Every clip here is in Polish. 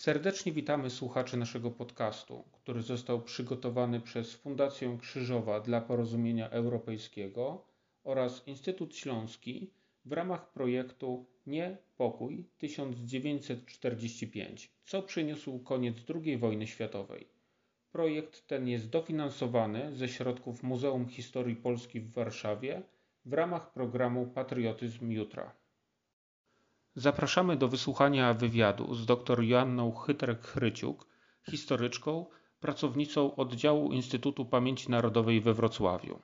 Serdecznie witamy słuchaczy naszego podcastu, który został przygotowany przez Fundację Krzyżowa dla Porozumienia Europejskiego oraz Instytut Śląski w ramach projektu Nie Pokój 1945, co przyniósł koniec II wojny światowej. Projekt ten jest dofinansowany ze środków Muzeum Historii Polski w Warszawie w ramach programu Patriotyzm Jutra. Zapraszamy do wysłuchania wywiadu z dr Joanną Chytrek-Chryciuk, historyczką, pracownicą oddziału Instytutu Pamięci Narodowej we Wrocławiu.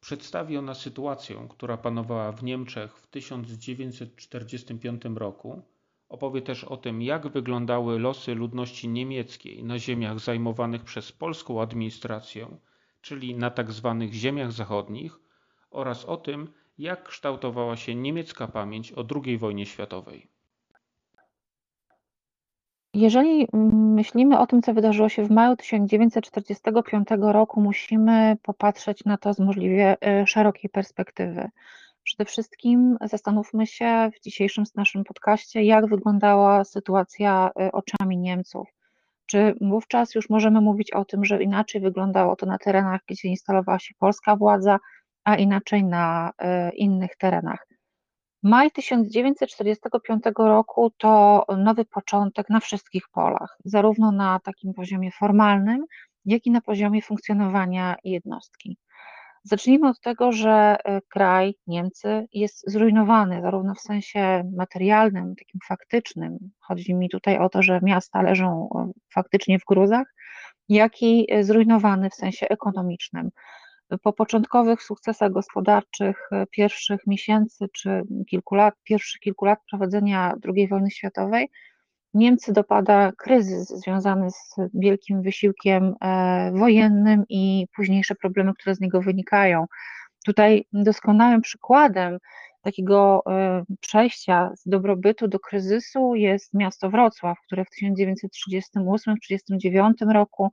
Przedstawi ona sytuację, która panowała w Niemczech w 1945 roku. Opowie też o tym, jak wyglądały losy ludności niemieckiej na ziemiach zajmowanych przez polską administrację, czyli na tzw. Tak ziemiach zachodnich, oraz o tym, jak kształtowała się niemiecka pamięć o II wojnie światowej? Jeżeli myślimy o tym, co wydarzyło się w maju 1945 roku, musimy popatrzeć na to z możliwie e, szerokiej perspektywy. Przede wszystkim zastanówmy się w dzisiejszym naszym podcaście, jak wyglądała sytuacja e, oczami Niemców. Czy wówczas już możemy mówić o tym, że inaczej wyglądało to na terenach, gdzie instalowała się polska władza, a inaczej na e, innych terenach. Maj 1945 roku to nowy początek na wszystkich polach, zarówno na takim poziomie formalnym, jak i na poziomie funkcjonowania jednostki. Zacznijmy od tego, że e, kraj, Niemcy, jest zrujnowany zarówno w sensie materialnym, takim faktycznym. Chodzi mi tutaj o to, że miasta leżą e, faktycznie w gruzach, jak i zrujnowany w sensie ekonomicznym. Po początkowych sukcesach gospodarczych e, pierwszych miesięcy czy kilku lat, pierwszych kilku lat prowadzenia II wojny światowej, Niemcy dopada kryzys związany z wielkim wysiłkiem e, wojennym i późniejsze problemy, które z niego wynikają. Tutaj doskonałym przykładem takiego e, przejścia z dobrobytu do kryzysu jest miasto Wrocław, które w 1938-1939 roku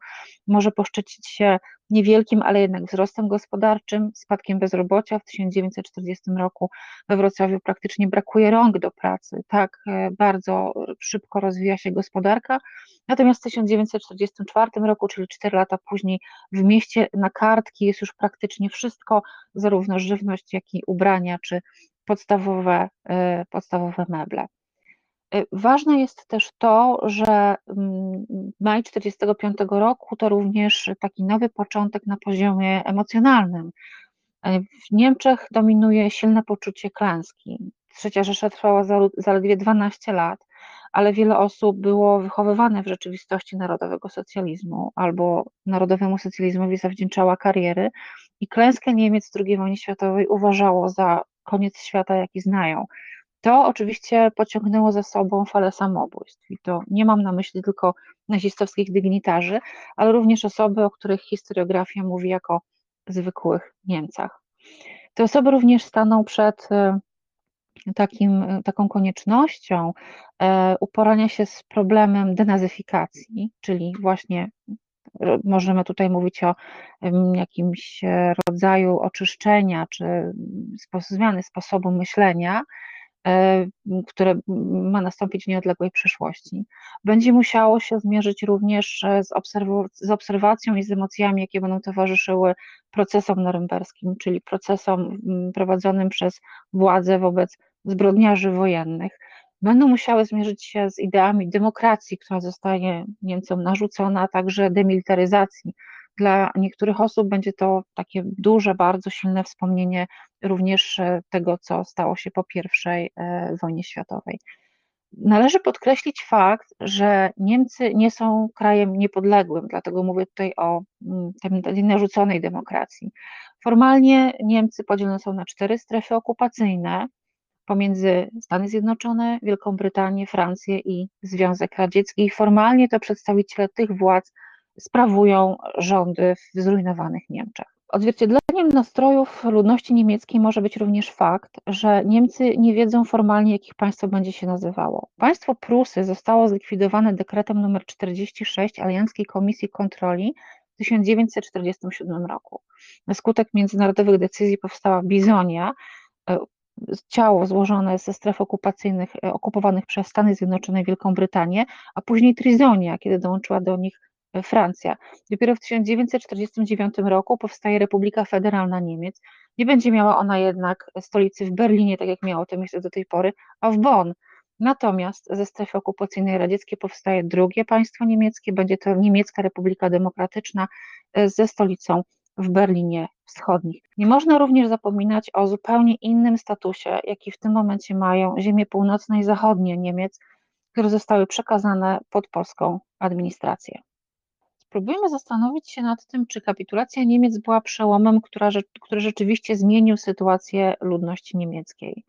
może poszczycić się niewielkim, ale jednak wzrostem gospodarczym, spadkiem bezrobocia. W 1940 roku we Wrocławiu praktycznie brakuje rąk do pracy. Tak e, bardzo szybko rozwija się gospodarka. Natomiast w 1944 roku, czyli 4 lata później, w mieście na kartki jest już praktycznie wszystko, zarówno żywność, jak i ubrania, czy podstawowe, y, podstawowe meble. Y, ważne jest też to, że mm, maj 1945 roku to również taki nowy początek na poziomie emocjonalnym. Y, w Niemczech dominuje silne poczucie klęski. Trzecia Rzesza trwała zaledwie 12 lat, ale wiele osób było wychowywane w rzeczywistości narodowego socjalizmu albo narodowemu socjalizmowi zawdzięczała kariery i klęskę Niemiec II wojnie światowej uważało za koniec świata, jaki znają. To oczywiście pociągnęło za sobą falę samobójstw. I to nie mam na myśli tylko nazistowskich dygnitarzy, ale również osoby, o których historiografia mówi jako zwykłych Niemcach. Te osoby również staną przed e, takim, e, taką koniecznością e, uporania się z problemem denazyfikacji, czyli właśnie możemy tutaj mówić o jakimś rodzaju oczyszczenia czy zmiany sposobu myślenia, e, które ma nastąpić w nieodległej przyszłości. Będzie musiało się zmierzyć również z, obserw z obserwacją i z emocjami, jakie będą towarzyszyły procesom norymberskim, czyli procesom prowadzonym przez władze wobec zbrodniarzy wojennych będą musiały zmierzyć się z ideami demokracji, która zostaje Niemcom narzucona, a także demilitaryzacji. Dla niektórych osób będzie to takie duże, bardzo silne wspomnienie również e, tego, co stało się po I e, wojnie światowej. Należy podkreślić fakt, że Niemcy nie są krajem niepodległym, dlatego mówię tutaj o mm, tej narzuconej demokracji. Formalnie Niemcy podzielone są na cztery strefy okupacyjne, pomiędzy Stany Zjednoczone, Wielką Brytanię, Francję i Związek Radziecki. Formalnie to przedstawiciele tych władz sprawują rządy w zrujnowanych Niemczech. Odzwierciedleniem nastrojów ludności niemieckiej może być również fakt, że Niemcy nie wiedzą formalnie, jakich państwo będzie się nazywało. Państwo Prusy zostało zlikwidowane dekretem nr 46 Alianckiej Komisji Kontroli w 1947 roku. Na skutek międzynarodowych decyzji powstała Bizonia, ciało złożone ze stref okupacyjnych okupowanych przez Stany Zjednoczone i Wielką Brytanię, a później Trizonia, kiedy dołączyła do nich Francja. Dopiero w 1949 roku powstaje Republika Federalna Niemiec. Nie będzie miała ona jednak stolicy w Berlinie, tak jak miało to miejsce do tej pory, a w Bonn. Natomiast ze strefy okupacyjnej radzieckiej powstaje drugie państwo niemieckie, będzie to Niemiecka Republika Demokratyczna e, ze stolicą w Berlinie Wschodnim. Nie można również zapominać o zupełnie innym statusie, jaki w tym momencie mają ziemie północne i zachodnie Niemiec, które zostały przekazane pod polską administrację. Spróbujmy zastanowić się nad tym, czy kapitulacja Niemiec była przełomem, która, który rzeczywiście zmienił sytuację ludności niemieckiej.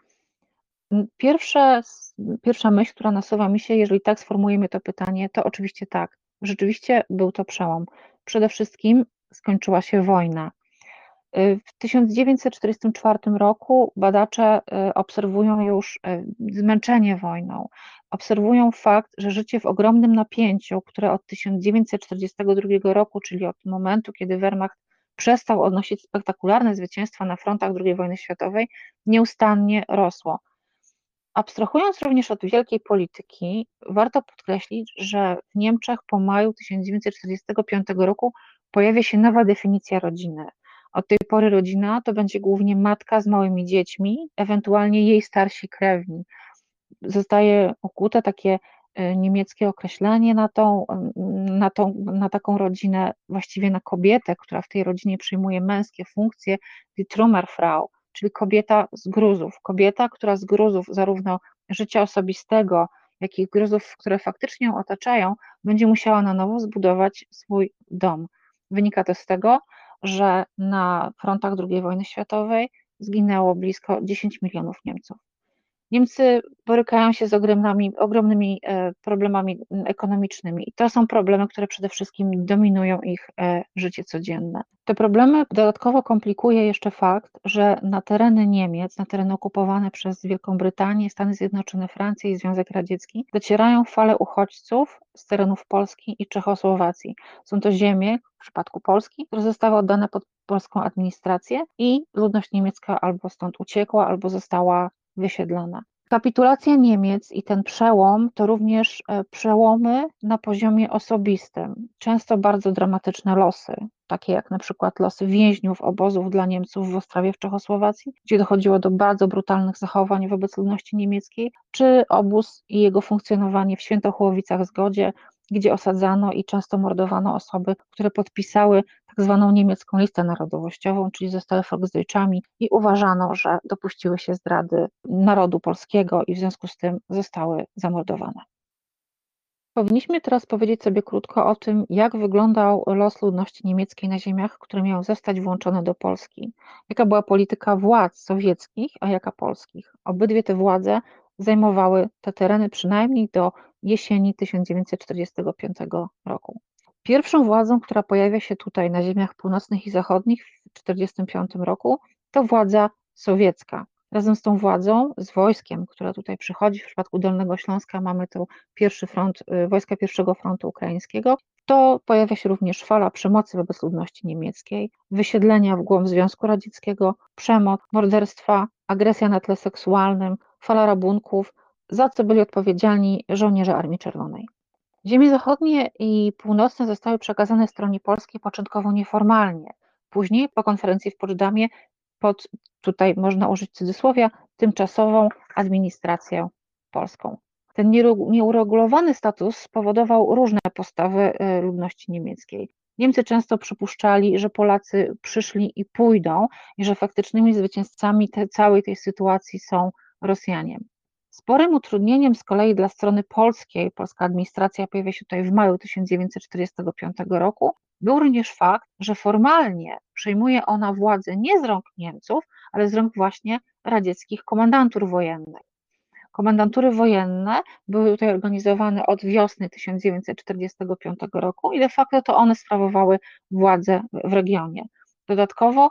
Pierwsze, pierwsza myśl, która nasuwa mi się, jeżeli tak sformułujemy to pytanie, to oczywiście tak. Rzeczywiście był to przełom. Przede wszystkim skończyła się wojna. W 1944 roku badacze y, obserwują już y, zmęczenie wojną, obserwują fakt, że życie w ogromnym napięciu, które od 1942 roku, czyli od momentu, kiedy Wehrmacht przestał odnosić spektakularne zwycięstwa na frontach II wojny światowej, nieustannie rosło. Abstrahując również od wielkiej polityki, warto podkreślić, że w Niemczech po maju 1945 roku pojawia się nowa definicja rodziny. Od tej pory rodzina to będzie głównie matka z małymi dziećmi, ewentualnie jej starsi krewni. Zostaje ukute takie e, niemieckie określenie na, tą, na, tą, na taką rodzinę, właściwie na kobietę, która w tej rodzinie przyjmuje męskie funkcje, die Trümmerfrau, czyli kobieta z gruzów. Kobieta, która z gruzów zarówno życia osobistego, jak i gruzów, które faktycznie ją otaczają, będzie musiała na nowo zbudować swój dom. Wynika to z tego, że na frontach II wojny światowej zginęło blisko 10 milionów Niemców. Niemcy borykają się z ogromnymi, ogromnymi e, problemami ekonomicznymi i to są problemy, które przede wszystkim dominują ich e, życie codzienne. Te problemy dodatkowo komplikuje jeszcze fakt, że na tereny Niemiec, na tereny okupowane przez Wielką Brytanię, Stany Zjednoczone, Francję i Związek Radziecki docierają fale uchodźców z terenów Polski i Czechosłowacji. Są to ziemie, w przypadku Polski, które zostały oddane pod polską administrację i ludność niemiecka albo stąd uciekła, albo została wysiedlona. Kapitulacja Niemiec i ten przełom to również e, przełomy na poziomie osobistym, często bardzo dramatyczne losy, takie jak na przykład losy więźniów obozów dla Niemców w Ostrawie w Czechosłowacji, gdzie dochodziło do bardzo brutalnych zachowań wobec ludności niemieckiej, czy obóz i jego funkcjonowanie w Świętochłowicach-Zgodzie, gdzie osadzano i często mordowano osoby, które podpisały tak zwaną niemiecką listę narodowościową, czyli zostały Volksdeutschami i uważano, że dopuściły się zdrady narodu polskiego i w związku z tym zostały zamordowane. Powinniśmy teraz powiedzieć sobie krótko o tym, jak wyglądał los ludności niemieckiej na ziemiach, które miały zostać włączone do Polski. Jaka była polityka władz sowieckich, a jaka polskich. Obydwie te władze zajmowały te tereny przynajmniej do jesieni 1945 roku. Pierwszą władzą, która pojawia się tutaj na ziemiach północnych i zachodnich w 1945 roku, to władza sowiecka. Razem z tą władzą, z wojskiem, które tutaj przychodzi, w przypadku Dolnego Śląska mamy tu pierwszy front, y, wojska pierwszego frontu ukraińskiego, to pojawia się również fala przemocy wobec ludności niemieckiej, wysiedlenia w głąb Związku Radzieckiego, przemoc, morderstwa, agresja na tle seksualnym, fala rabunków, za co byli odpowiedzialni żołnierze Armii Czerwonej. Ziemie zachodnie i północne zostały przekazane stronie polskiej początkowo nieformalnie. Później po konferencji w Poczdamie pod, tutaj można użyć cudzysłowia, tymczasową administrację polską. Ten nieuregulowany status spowodował różne postawy y, ludności niemieckiej. Niemcy często przypuszczali, że Polacy przyszli i pójdą i że faktycznymi zwycięzcami te, całej tej sytuacji są Rosjanie. Sporym utrudnieniem z kolei dla strony polskiej, polska administracja pojawia się tutaj w maju 1945 roku, był również fakt, że formalnie przejmuje ona władzę nie z rąk Niemców, ale z rąk właśnie radzieckich komendantur wojennych. Komendantury wojenne były tutaj organizowane od wiosny 1945 roku i de facto to one sprawowały władzę w regionie. Dodatkowo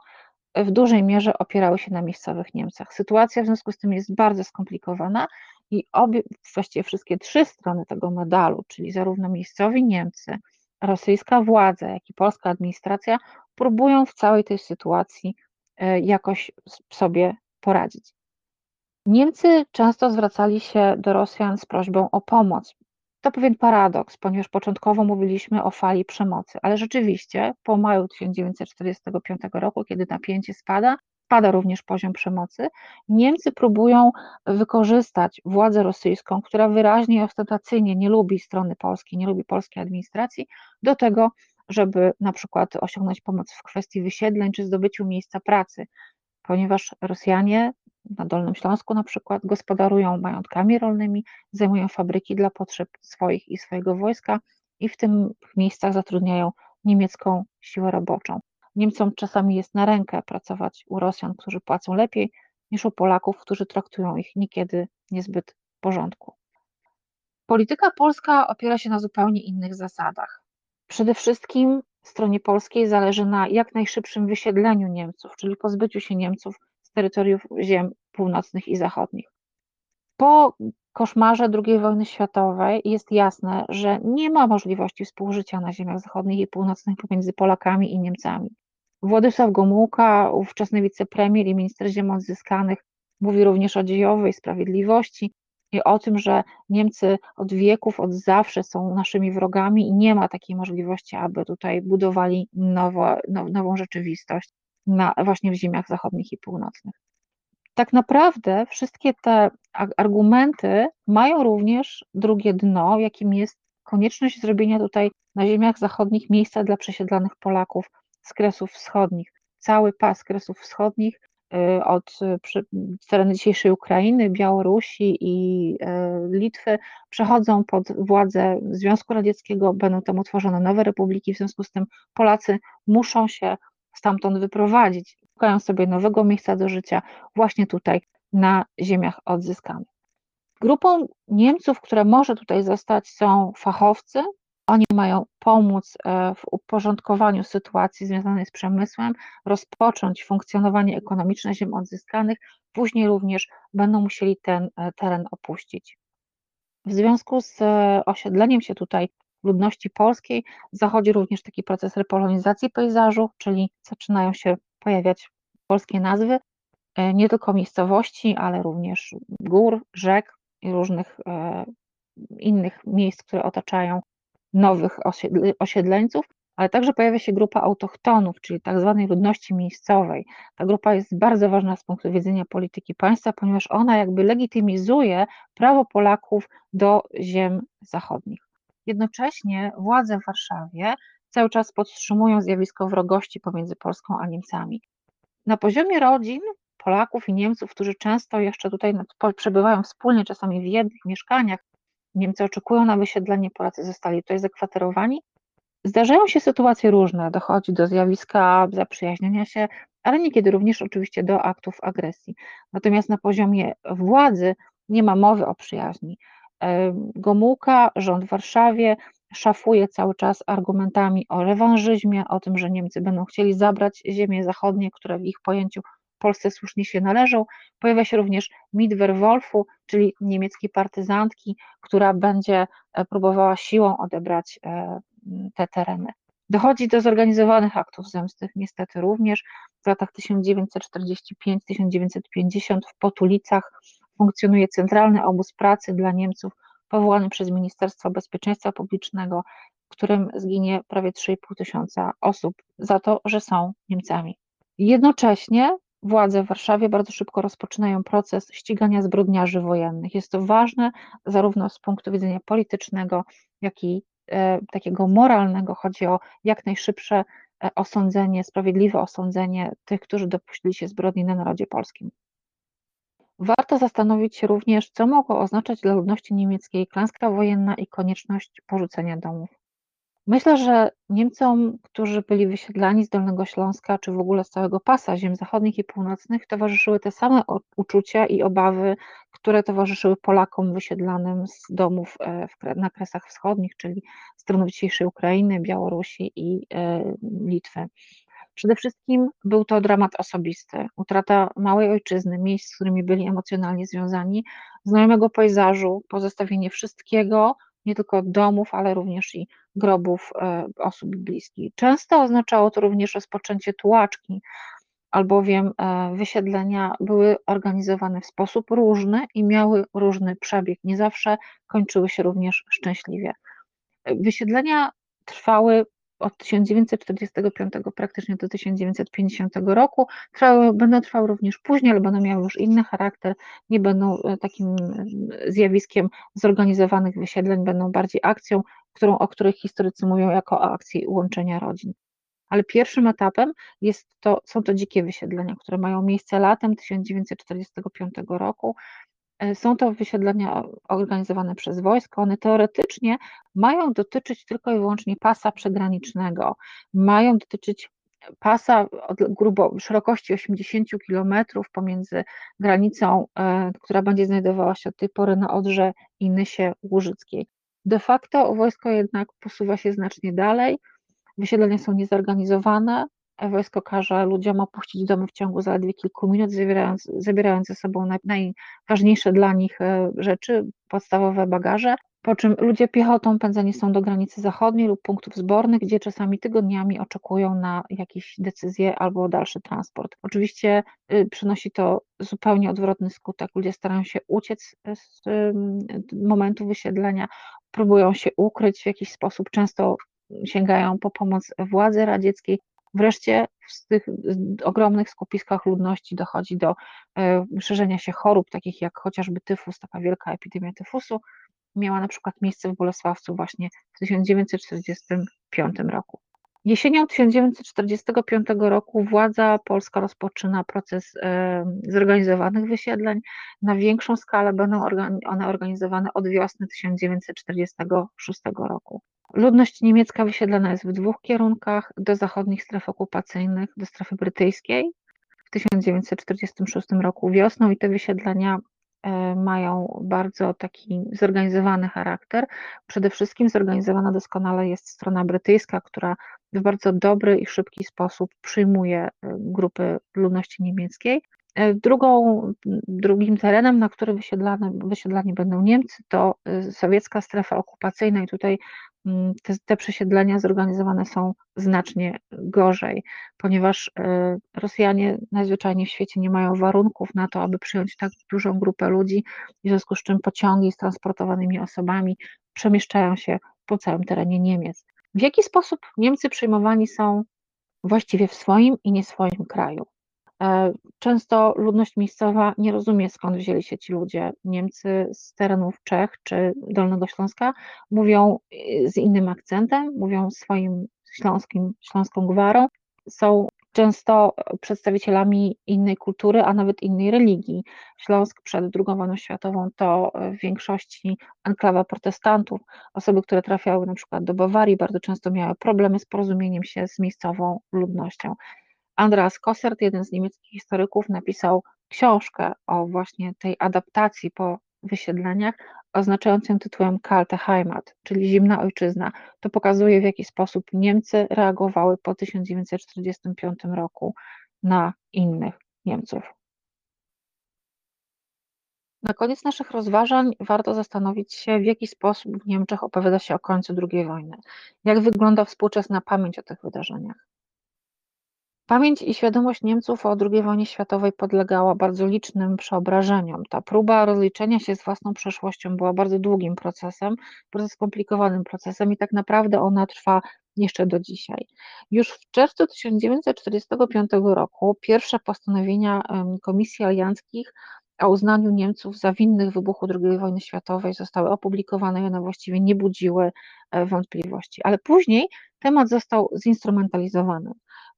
w dużej mierze opierały się na miejscowych Niemcach. Sytuacja w związku z tym jest bardzo skomplikowana i obie, właściwie wszystkie trzy strony tego medalu, czyli zarówno miejscowi Niemcy, rosyjska władza, jak i polska administracja, próbują w całej tej sytuacji e, jakoś sobie poradzić. Niemcy często zwracali się do Rosjan z prośbą o pomoc. To pewien paradoks, ponieważ początkowo mówiliśmy o fali przemocy, ale rzeczywiście po maju 1945 roku, kiedy napięcie spada, spada również poziom przemocy, Niemcy próbują wykorzystać władzę rosyjską, która wyraźnie i ostentacyjnie nie lubi strony polskiej, nie lubi polskiej administracji, do tego, żeby na przykład osiągnąć pomoc w kwestii wysiedleń czy zdobyciu miejsca pracy, ponieważ Rosjanie na Dolnym Śląsku na przykład gospodarują majątkami rolnymi, zajmują fabryki dla potrzeb swoich i swojego wojska i w tych miejscach zatrudniają niemiecką siłę roboczą. Niemcom czasami jest na rękę pracować u Rosjan, którzy płacą lepiej, niż u Polaków, którzy traktują ich niekiedy niezbyt w porządku. Polityka polska opiera się na zupełnie innych zasadach. Przede wszystkim stronie polskiej zależy na jak najszybszym wysiedleniu Niemców, czyli pozbyciu się Niemców terytoriów ziem północnych i zachodnich. Po koszmarze II wojny światowej jest jasne, że nie ma możliwości współżycia na ziemiach zachodnich i północnych pomiędzy Polakami i Niemcami. Władysław Gomułka, ówczesny wicepremier i minister ziem odzyskanych, mówi również o dziejowej sprawiedliwości i o tym, że Niemcy od wieków, od zawsze są naszymi wrogami i nie ma takiej możliwości, aby tutaj budowali nowo, now, nową rzeczywistość na, właśnie w ziemiach zachodnich i północnych. Tak naprawdę wszystkie te argumenty mają również drugie dno, jakim jest konieczność zrobienia tutaj na ziemiach zachodnich miejsca dla przesiedlanych Polaków z Kresów Wschodnich. Cały pas Kresów Wschodnich y, od tereny dzisiejszej Ukrainy, Białorusi i y, Litwy przechodzą pod władzę Związku Radzieckiego, będą tam utworzone nowe republiki, w związku z tym Polacy muszą się stamtąd wyprowadzić, szukają sobie nowego miejsca do życia właśnie tutaj na ziemiach odzyskanych. Grupą Niemców, która może tutaj zostać, są fachowcy, oni mają pomóc e, w uporządkowaniu sytuacji związanej z przemysłem, rozpocząć funkcjonowanie ekonomiczne ziem odzyskanych, później również będą musieli ten e, teren opuścić. W związku z e, osiedleniem się tutaj ludności polskiej zachodzi również taki proces repolonizacji pejzażu, czyli zaczynają się pojawiać polskie nazwy, nie tylko miejscowości, ale również gór, rzek i różnych innych miejsc, które otaczają nowych osiedleńców, ale także pojawia się grupa autochtonów, czyli tak zwanej ludności miejscowej. Ta grupa jest bardzo ważna z punktu widzenia polityki państwa, ponieważ ona jakby legitymizuje prawo Polaków do ziem zachodnich. Jednocześnie władze w Warszawie cały czas podtrzymują zjawisko wrogości pomiędzy Polską a Niemcami. Na poziomie rodzin Polaków i Niemców, którzy często jeszcze tutaj przebywają wspólnie, czasami w jednych mieszkaniach, Niemcy oczekują na wysiedlenie, Polacy zostali tutaj zakwaterowani. Zdarzają się sytuacje różne, dochodzi do zjawiska zaprzyjaźniania się, ale niekiedy również oczywiście do aktów agresji. Natomiast na poziomie władzy nie ma mowy o przyjaźni. Gomułka, rząd w Warszawie szafuje cały czas argumentami o rewanżyzmie, o tym, że Niemcy będą chcieli zabrać ziemie zachodnie, które w ich pojęciu Polsce słusznie się należą. Pojawia się również mit Werwolfu, czyli niemieckiej partyzantki, która będzie e, próbowała siłą odebrać e, te tereny. Dochodzi do zorganizowanych aktów zemstych, niestety również w latach 1945-1950 w Potulicach funkcjonuje centralny obóz pracy dla Niemców powołany przez Ministerstwo Bezpieczeństwa Publicznego, w którym zginie prawie 3,5 tysiąca osób za to, że są Niemcami. Jednocześnie władze w Warszawie bardzo szybko rozpoczynają proces ścigania zbrodniarzy wojennych. Jest to ważne zarówno z punktu widzenia politycznego, jak i e, takiego moralnego. Chodzi o jak najszybsze e, osądzenie, sprawiedliwe osądzenie tych, którzy dopuścili się zbrodni na narodzie polskim. Warto zastanowić się również, co mogło oznaczać dla ludności niemieckiej klęska wojenna i konieczność porzucenia domów. Myślę, że Niemcom, którzy byli wysiedlani z Dolnego Śląska, czy w ogóle z całego pasa ziem zachodnich i północnych, towarzyszyły te same uczucia i obawy, które towarzyszyły Polakom wysiedlanym z domów e, na Kresach Wschodnich, czyli stron dzisiejszej Ukrainy, Białorusi i e, Litwy. Przede wszystkim był to dramat osobisty, utrata małej ojczyzny, miejsc, z którymi byli emocjonalnie związani, znajomego pejzażu, pozostawienie wszystkiego, nie tylko domów, ale również i grobów e, osób bliskich. Często oznaczało to również rozpoczęcie tułaczki, albowiem e, wysiedlenia były organizowane w sposób różny i miały różny przebieg. Nie zawsze kończyły się również szczęśliwie. Wysiedlenia trwały od 1945 praktycznie do 1950 roku. Trwały, będą trwały również później, ale będą miały już inny charakter, nie będą e, takim e, zjawiskiem zorganizowanych wysiedleń, będą bardziej akcją, którą, o której historycy mówią jako o akcji łączenia rodzin. Ale pierwszym etapem jest to, są to dzikie wysiedlenia, które mają miejsce latem 1945 roku są to wysiedlenia organizowane przez wojsko. One teoretycznie mają dotyczyć tylko i wyłącznie pasa przygranicznego, mają dotyczyć pasa od grubo szerokości 80 km pomiędzy granicą, e, która będzie znajdowała się od tej pory na Odrze i Nysie Łużyckiej. De facto wojsko jednak posuwa się znacznie dalej, wysiedlenia są niezorganizowane, Wojsko każe ludziom opuścić domy w ciągu zaledwie kilku minut, zabierając, zabierając ze sobą najważniejsze dla nich e, rzeczy, podstawowe bagaże, po czym ludzie piechotą pędzeni są do granicy zachodniej lub punktów zbornych, gdzie czasami tygodniami oczekują na jakieś decyzje albo dalszy transport. Oczywiście y, przynosi to zupełnie odwrotny skutek. Ludzie starają się uciec z momentu wysiedlenia, próbują się ukryć w jakiś sposób, często sięgają po pomoc władzy radzieckiej, Wreszcie w tych ogromnych skupiskach ludności dochodzi do e, szerzenia się chorób, takich jak chociażby tyfus, taka wielka epidemia tyfusu, miała na przykład miejsce w Bolesławcu właśnie w 1945 roku. Jesienią 1945 roku władza polska rozpoczyna proces e, zorganizowanych wysiedleń. Na większą skalę będą one organizowane od wiosny 1946 roku. Ludność niemiecka wysiedlana jest w dwóch kierunkach, do zachodnich stref okupacyjnych, do strefy brytyjskiej w 1946 roku wiosną i te wysiedlenia e, mają bardzo taki zorganizowany charakter. Przede wszystkim zorganizowana doskonale jest strona brytyjska, która w bardzo dobry i szybki sposób przyjmuje e, grupy ludności niemieckiej. E, drugą, drugim terenem, na który wysiedlane, wysiedlani będą Niemcy, to sowiecka strefa okupacyjna i tutaj te, te przesiedlenia zorganizowane są znacznie gorzej, ponieważ e, Rosjanie najzwyczajniej w świecie nie mają warunków na to, aby przyjąć tak dużą grupę ludzi, w związku z czym pociągi z transportowanymi osobami przemieszczają się po całym terenie Niemiec. W jaki sposób Niemcy przyjmowani są właściwie w swoim i nie swoim kraju? E, często ludność miejscowa nie rozumie, skąd wzięli się ci ludzie. Niemcy z terenów Czech czy Dolnego Śląska mówią e, z innym akcentem, mówią swoim śląskim, śląską gwarą. Są często przedstawicielami innej kultury, a nawet innej religii. Śląsk przed II wojną światową to w większości enklawa protestantów. Osoby, które trafiały na przykład do Bawarii, bardzo często miały problemy z porozumieniem się z miejscową ludnością. Andreas Kossert, jeden z niemieckich historyków, napisał książkę o właśnie tej adaptacji po wysiedleniach, oznaczającym tytułem Kalte Heimat, czyli Zimna Ojczyzna. To pokazuje, w jaki sposób Niemcy reagowały po 1945 roku na innych Niemców. Na koniec naszych rozważań warto zastanowić się, w jaki sposób w Niemczech opowiada się o końcu II wojny. Jak wygląda współczesna pamięć o tych wydarzeniach? Pamięć i świadomość Niemców o II wojnie światowej podlegała bardzo licznym przeobrażeniom. Ta próba rozliczenia się z własną przeszłością była bardzo długim procesem, bardzo skomplikowanym procesem i tak naprawdę ona trwa jeszcze do dzisiaj. Już w czerwcu 1945 roku pierwsze postanowienia Komisji Alianckich o uznaniu Niemców za winnych wybuchu II wojny światowej zostały opublikowane i one właściwie nie budziły e, wątpliwości. Ale później temat został zinstrumentalizowany.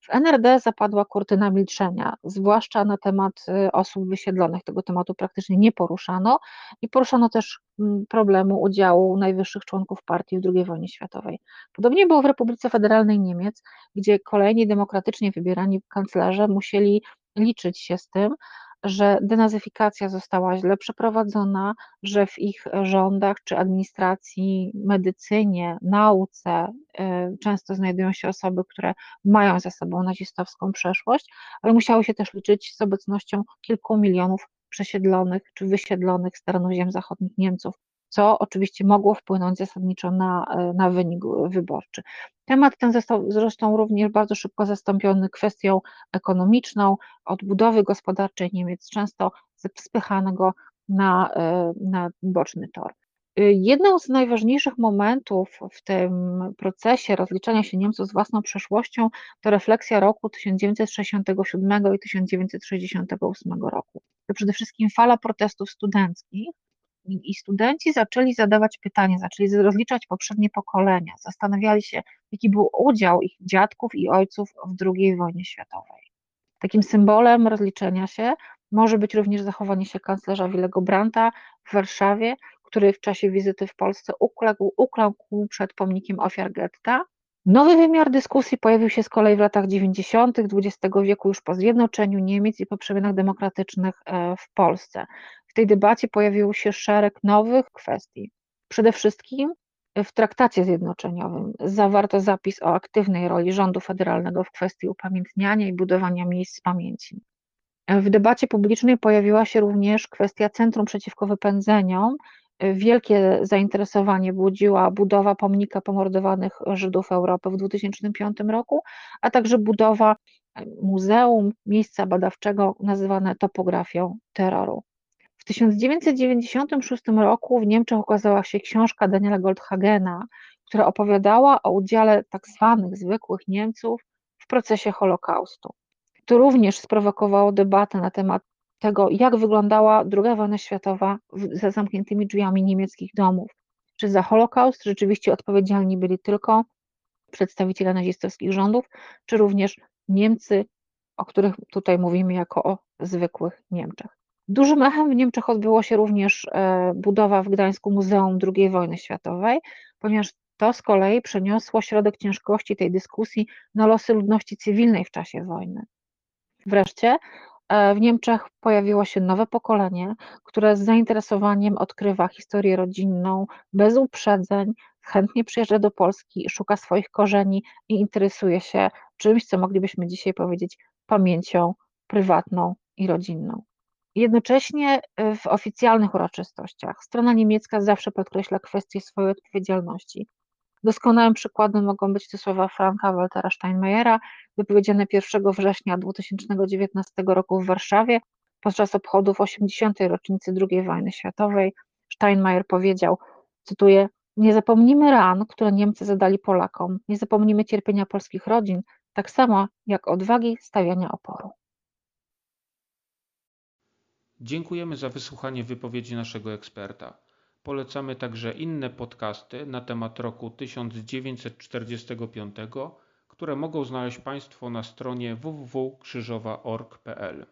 W NRD zapadła kurtyna milczenia, zwłaszcza na temat y, osób wysiedlonych. Tego tematu praktycznie nie poruszano i poruszano też mm, problemu udziału najwyższych członków partii w II wojnie światowej. Podobnie było w Republice Federalnej Niemiec, gdzie kolejni demokratycznie wybierani kanclerze musieli liczyć się z tym, że denazyfikacja została źle przeprowadzona, że w ich rządach czy administracji, medycynie, nauce y, często znajdują się osoby, które mają za sobą nazistowską przeszłość, ale musiały się też liczyć z obecnością kilku milionów przesiedlonych czy wysiedlonych z terenów ziem zachodnich Niemców. Co oczywiście mogło wpłynąć zasadniczo na, na wynik wyborczy. Temat ten został zresztą również bardzo szybko zastąpiony kwestią ekonomiczną, odbudowy gospodarczej Niemiec, często spychanego na, na boczny tor. Jedną z najważniejszych momentów w tym procesie rozliczania się Niemców z własną przeszłością to refleksja roku 1967 i 1968 roku. To przede wszystkim fala protestów studenckich i studenci zaczęli zadawać pytania, zaczęli rozliczać poprzednie pokolenia, zastanawiali się, jaki był udział ich dziadków i ojców w II wojnie światowej. Takim symbolem rozliczenia się może być również zachowanie się kanclerza Willego Brandta w Warszawie, który w czasie wizyty w Polsce uklękł, uklękł przed pomnikiem ofiar getta. Nowy wymiar dyskusji pojawił się z kolei w latach 90. XX wieku, już po zjednoczeniu Niemiec i po przemianach demokratycznych e, w Polsce. Tej debacie pojawił się szereg nowych kwestii. Przede wszystkim w traktacie zjednoczeniowym zawarto zapis o aktywnej roli rządu federalnego w kwestii upamiętniania i budowania miejsc pamięci. W debacie publicznej pojawiła się również kwestia Centrum Przeciwko Wypędzeniom, Wielkie zainteresowanie budziła budowa pomnika pomordowanych Żydów Europy w 2005 roku, a także budowa muzeum, miejsca badawczego nazywane topografią terroru. W 1996 roku w Niemczech ukazała się książka Daniela Goldhagena, która opowiadała o udziale tak zwanych zwykłych Niemców w procesie Holokaustu. To również sprowokowało debatę na temat tego, jak wyglądała II wojna światowa za zamkniętymi drzwiami niemieckich domów. Czy za Holokaust rzeczywiście odpowiedzialni byli tylko przedstawiciele nazistowskich rządów, czy również Niemcy, o których tutaj mówimy jako o zwykłych Niemczech. Dużym echem w Niemczech odbyło się również e, budowa w Gdańsku Muzeum II wojny światowej, ponieważ to z kolei przeniosło środek ciężkości tej dyskusji na losy ludności cywilnej w czasie wojny. Wreszcie E, w Niemczech pojawiło się nowe pokolenie, które z zainteresowaniem odkrywa historię rodzinną, bez uprzedzeń, chętnie przyjeżdża do Polski, szuka swoich korzeni i interesuje się czymś, co moglibyśmy dzisiaj powiedzieć pamięcią prywatną i rodzinną. Jednocześnie e, w oficjalnych uroczystościach strona niemiecka zawsze podkreśla kwestię swojej odpowiedzialności Doskonałym przykładem mogą być te słowa Franka Waltera Steinmeiera, wypowiedziane 1 września 2019 roku w Warszawie podczas obchodów 80. rocznicy II wojny światowej. Steinmeier powiedział, cytuję, nie zapomnimy ran, które Niemcy zadali Polakom, nie zapomnimy cierpienia polskich rodzin, tak samo jak odwagi stawiania oporu. Dziękujemy za wysłuchanie wypowiedzi naszego eksperta. Polecamy także inne podcasty na temat roku 1945, które mogą znaleźć Państwo na stronie www.krzyżowa.org.pl.